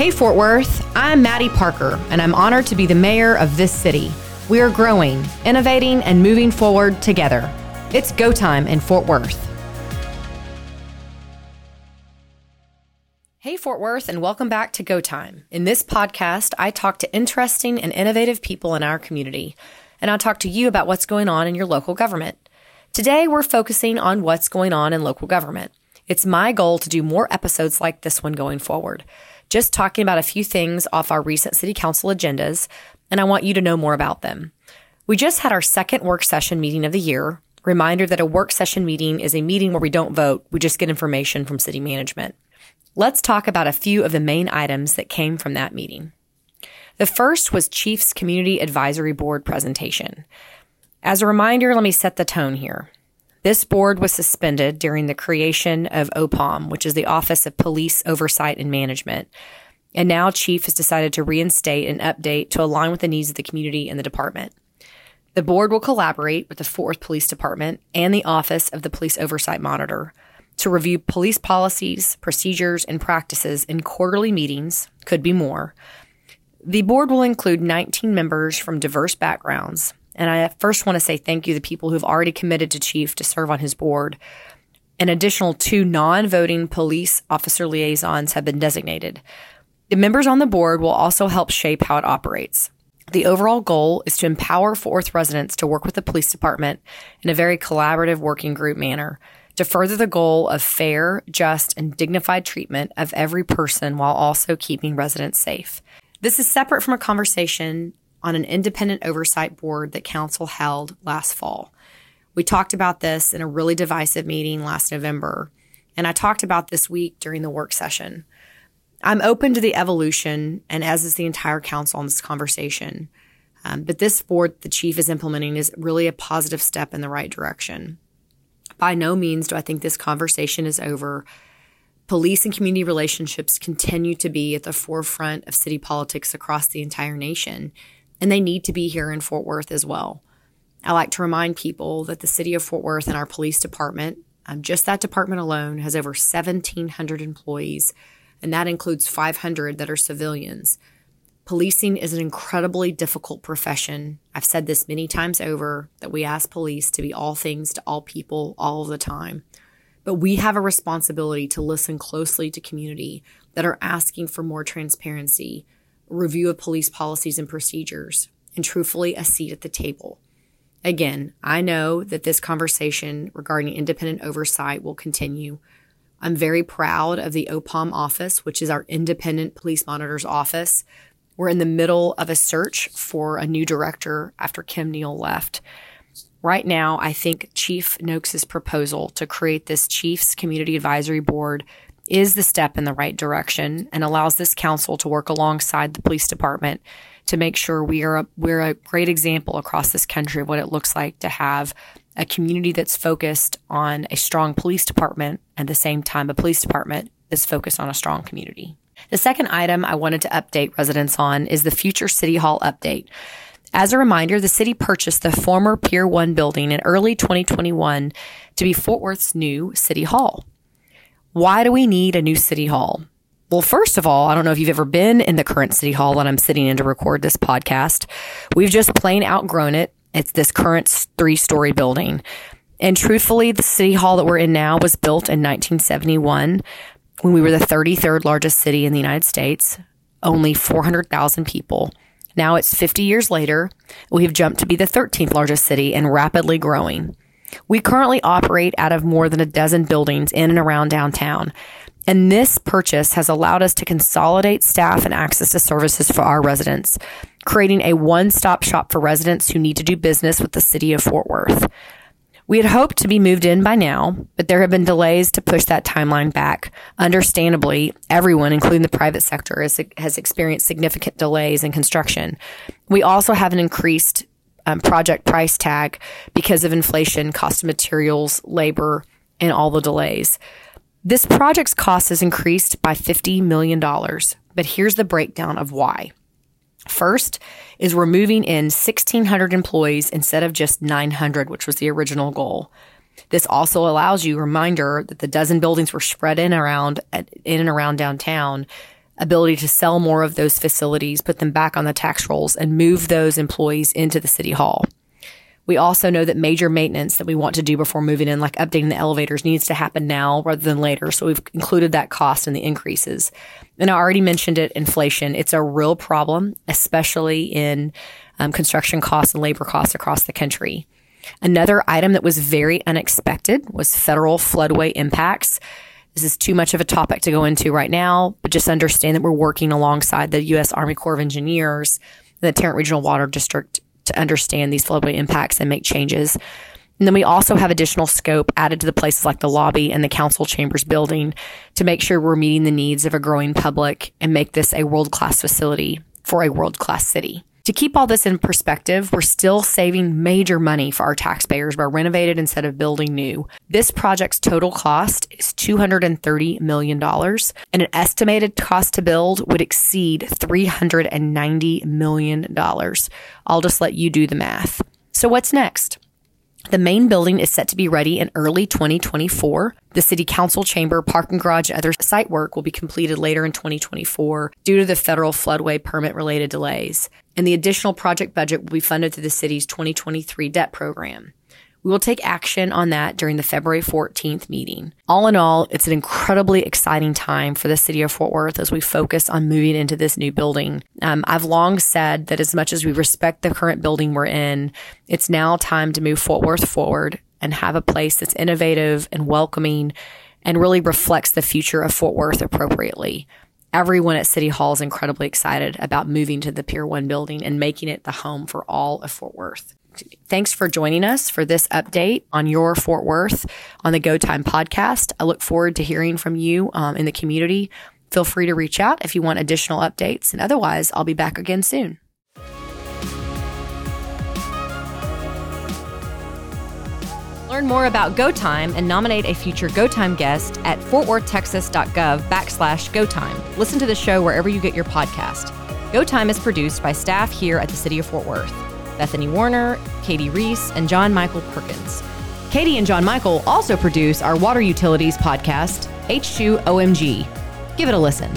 Hey, Fort Worth, I'm Mattie Parker, and I'm honored to be the mayor of this city. We are growing, innovating, and moving forward together. It's go time in Fort Worth. Hey, Fort Worth, and welcome back to Go Time. In this podcast, I talk to interesting and innovative people in our community, and I'll talk to you about what's going on in your local government. Today, we're focusing on what's going on in local government. It's my goal to do more episodes like this one going forward just talking about a few things off our recent city council agendas, and I want you to know more about them. We just had our second work session meeting of the year. Reminder that a work session meeting is a meeting where we don't vote, we just get information from city management. Let's talk about a few of the main items that came from that meeting. The first was Chief's Community Advisory Board presentation. As a reminder, let me set the tone here. This board was suspended during the creation of OPOM, which is the Office of Police Oversight and Management. And now Chief has decided to reinstate and update to align with the needs of the community and the department. The board will collaborate with the Fort Worth Police Department and the Office of the Police Oversight Monitor to review police policies, procedures, and practices in quarterly meetings, could be more. The board will include 19 members from diverse backgrounds, and I first want to say thank you to the people who've already committed to Chief to serve on his board. An additional two non voting police officer liaisons have been designated. The members on the board will also help shape how it operates. The overall goal is to empower Fort residents to work with the police department in a very collaborative working group manner to further the goal of fair, just, and dignified treatment of every person while also keeping residents safe. This is separate from a conversation on an independent oversight board that council held last fall. We talked about this in a really divisive meeting last November, and I talked about this week during the work session. I'm open to the evolution, and as is the entire council on this conversation. Um, but this board the chief is implementing is really a positive step in the right direction. By no means do I think this conversation is over. Police and community relationships continue to be at the forefront of city politics across the entire nation and they need to be here in Fort Worth as well. I like to remind people that the city of Fort Worth and our police department, um, just that department alone, has over 1,700 employees, and that includes 500 that are civilians. Policing is an incredibly difficult profession. I've said this many times over that we ask police to be all things to all people all the time. But we have a responsibility to listen closely to community that are asking for more transparency, review of police policies and procedures, and truthfully, a seat at the table. Again, I know that this conversation regarding independent oversight will continue. I'm very proud of the OPOM office, which is our independent police monitor's office. We're in the middle of a search for a new director after Kim Neal left. Right now, I think Chief Noakes' proposal to create this Chiefs Community Advisory Board is the step in the right direction and allows this council to work alongside the police department to make sure we are a, we're a great example across this country of what it looks like to have a community that's focused on a strong police department at the same time a police department that's focused on a strong community. The second item I wanted to update residents on is the future City Hall update. As a reminder, the city purchased the former Pier 1 building in early 2021 to be Fort Worth's new City Hall. Why do we need a new city hall? Well, first of all, I don't know if you've ever been in the current city hall that I'm sitting in to record this podcast. We've just plain outgrown it. It's this current three story building. And truthfully, the city hall that we're in now was built in 1971 when we were the 33rd largest city in the United States, only 400,000 people. Now it's 50 years later. We have jumped to be the 13th largest city and rapidly growing. We currently operate out of more than a dozen buildings in and around downtown. And this purchase has allowed us to consolidate staff and access to services for our residents, creating a one stop shop for residents who need to do business with the city of Fort Worth. We had hoped to be moved in by now, but there have been delays to push that timeline back. Understandably, everyone, including the private sector, has, has experienced significant delays in construction. We also have an increased um, project price tag because of inflation, cost of materials, labor, and all the delays. This project's cost has increased by $50 million, but here's the breakdown of why. First is we're moving in 1,600 employees instead of just 900, which was the original goal. This also allows you reminder that the dozen buildings were spread in around in and around downtown ability to sell more of those facilities, put them back on the tax rolls, and move those employees into the city hall. We also know that major maintenance that we want to do before moving in, like updating the elevators, needs to happen now rather than later. So we've included that cost in the increases. And I already mentioned it inflation. It's a real problem, especially in um, construction costs and labor costs across the country. Another item that was very unexpected was federal floodway impacts. This is too much of a topic to go into right now, but just understand that we're working alongside the U.S. Army Corps of Engineers, the Tarrant Regional Water District to understand these floodway impacts and make changes. And then we also have additional scope added to the places like the lobby and the council chambers building to make sure we're meeting the needs of a growing public and make this a world class facility for a world class city. To keep all this in perspective, we're still saving major money for our taxpayers by renovating instead of building new. This project's total cost is $230 million, and an estimated cost to build would exceed $390 million. I'll just let you do the math. So, what's next? The main building is set to be ready in early 2024. The city council chamber, parking garage, and other site work will be completed later in 2024 due to the federal floodway permit related delays. And the additional project budget will be funded through the city's 2023 debt program. We will take action on that during the February 14th meeting. All in all, it's an incredibly exciting time for the city of Fort Worth as we focus on moving into this new building. Um, I've long said that as much as we respect the current building we're in, it's now time to move Fort Worth forward and have a place that's innovative and welcoming and really reflects the future of Fort Worth appropriately. Everyone at City Hall is incredibly excited about moving to the Pier 1 building and making it the home for all of Fort Worth. Thanks for joining us for this update on your Fort Worth on the Go Time podcast. I look forward to hearing from you um, in the community. Feel free to reach out if you want additional updates. And otherwise, I'll be back again soon. Learn more about GoTime and nominate a future GoTime guest at fortworthtexas.gov backslash GoTime. Listen to the show wherever you get your podcast. GoTime is produced by staff here at the City of Fort Worth. Bethany Warner, Katie Reese, and John Michael Perkins. Katie and John Michael also produce our water utilities podcast, H2OMG. Give it a listen.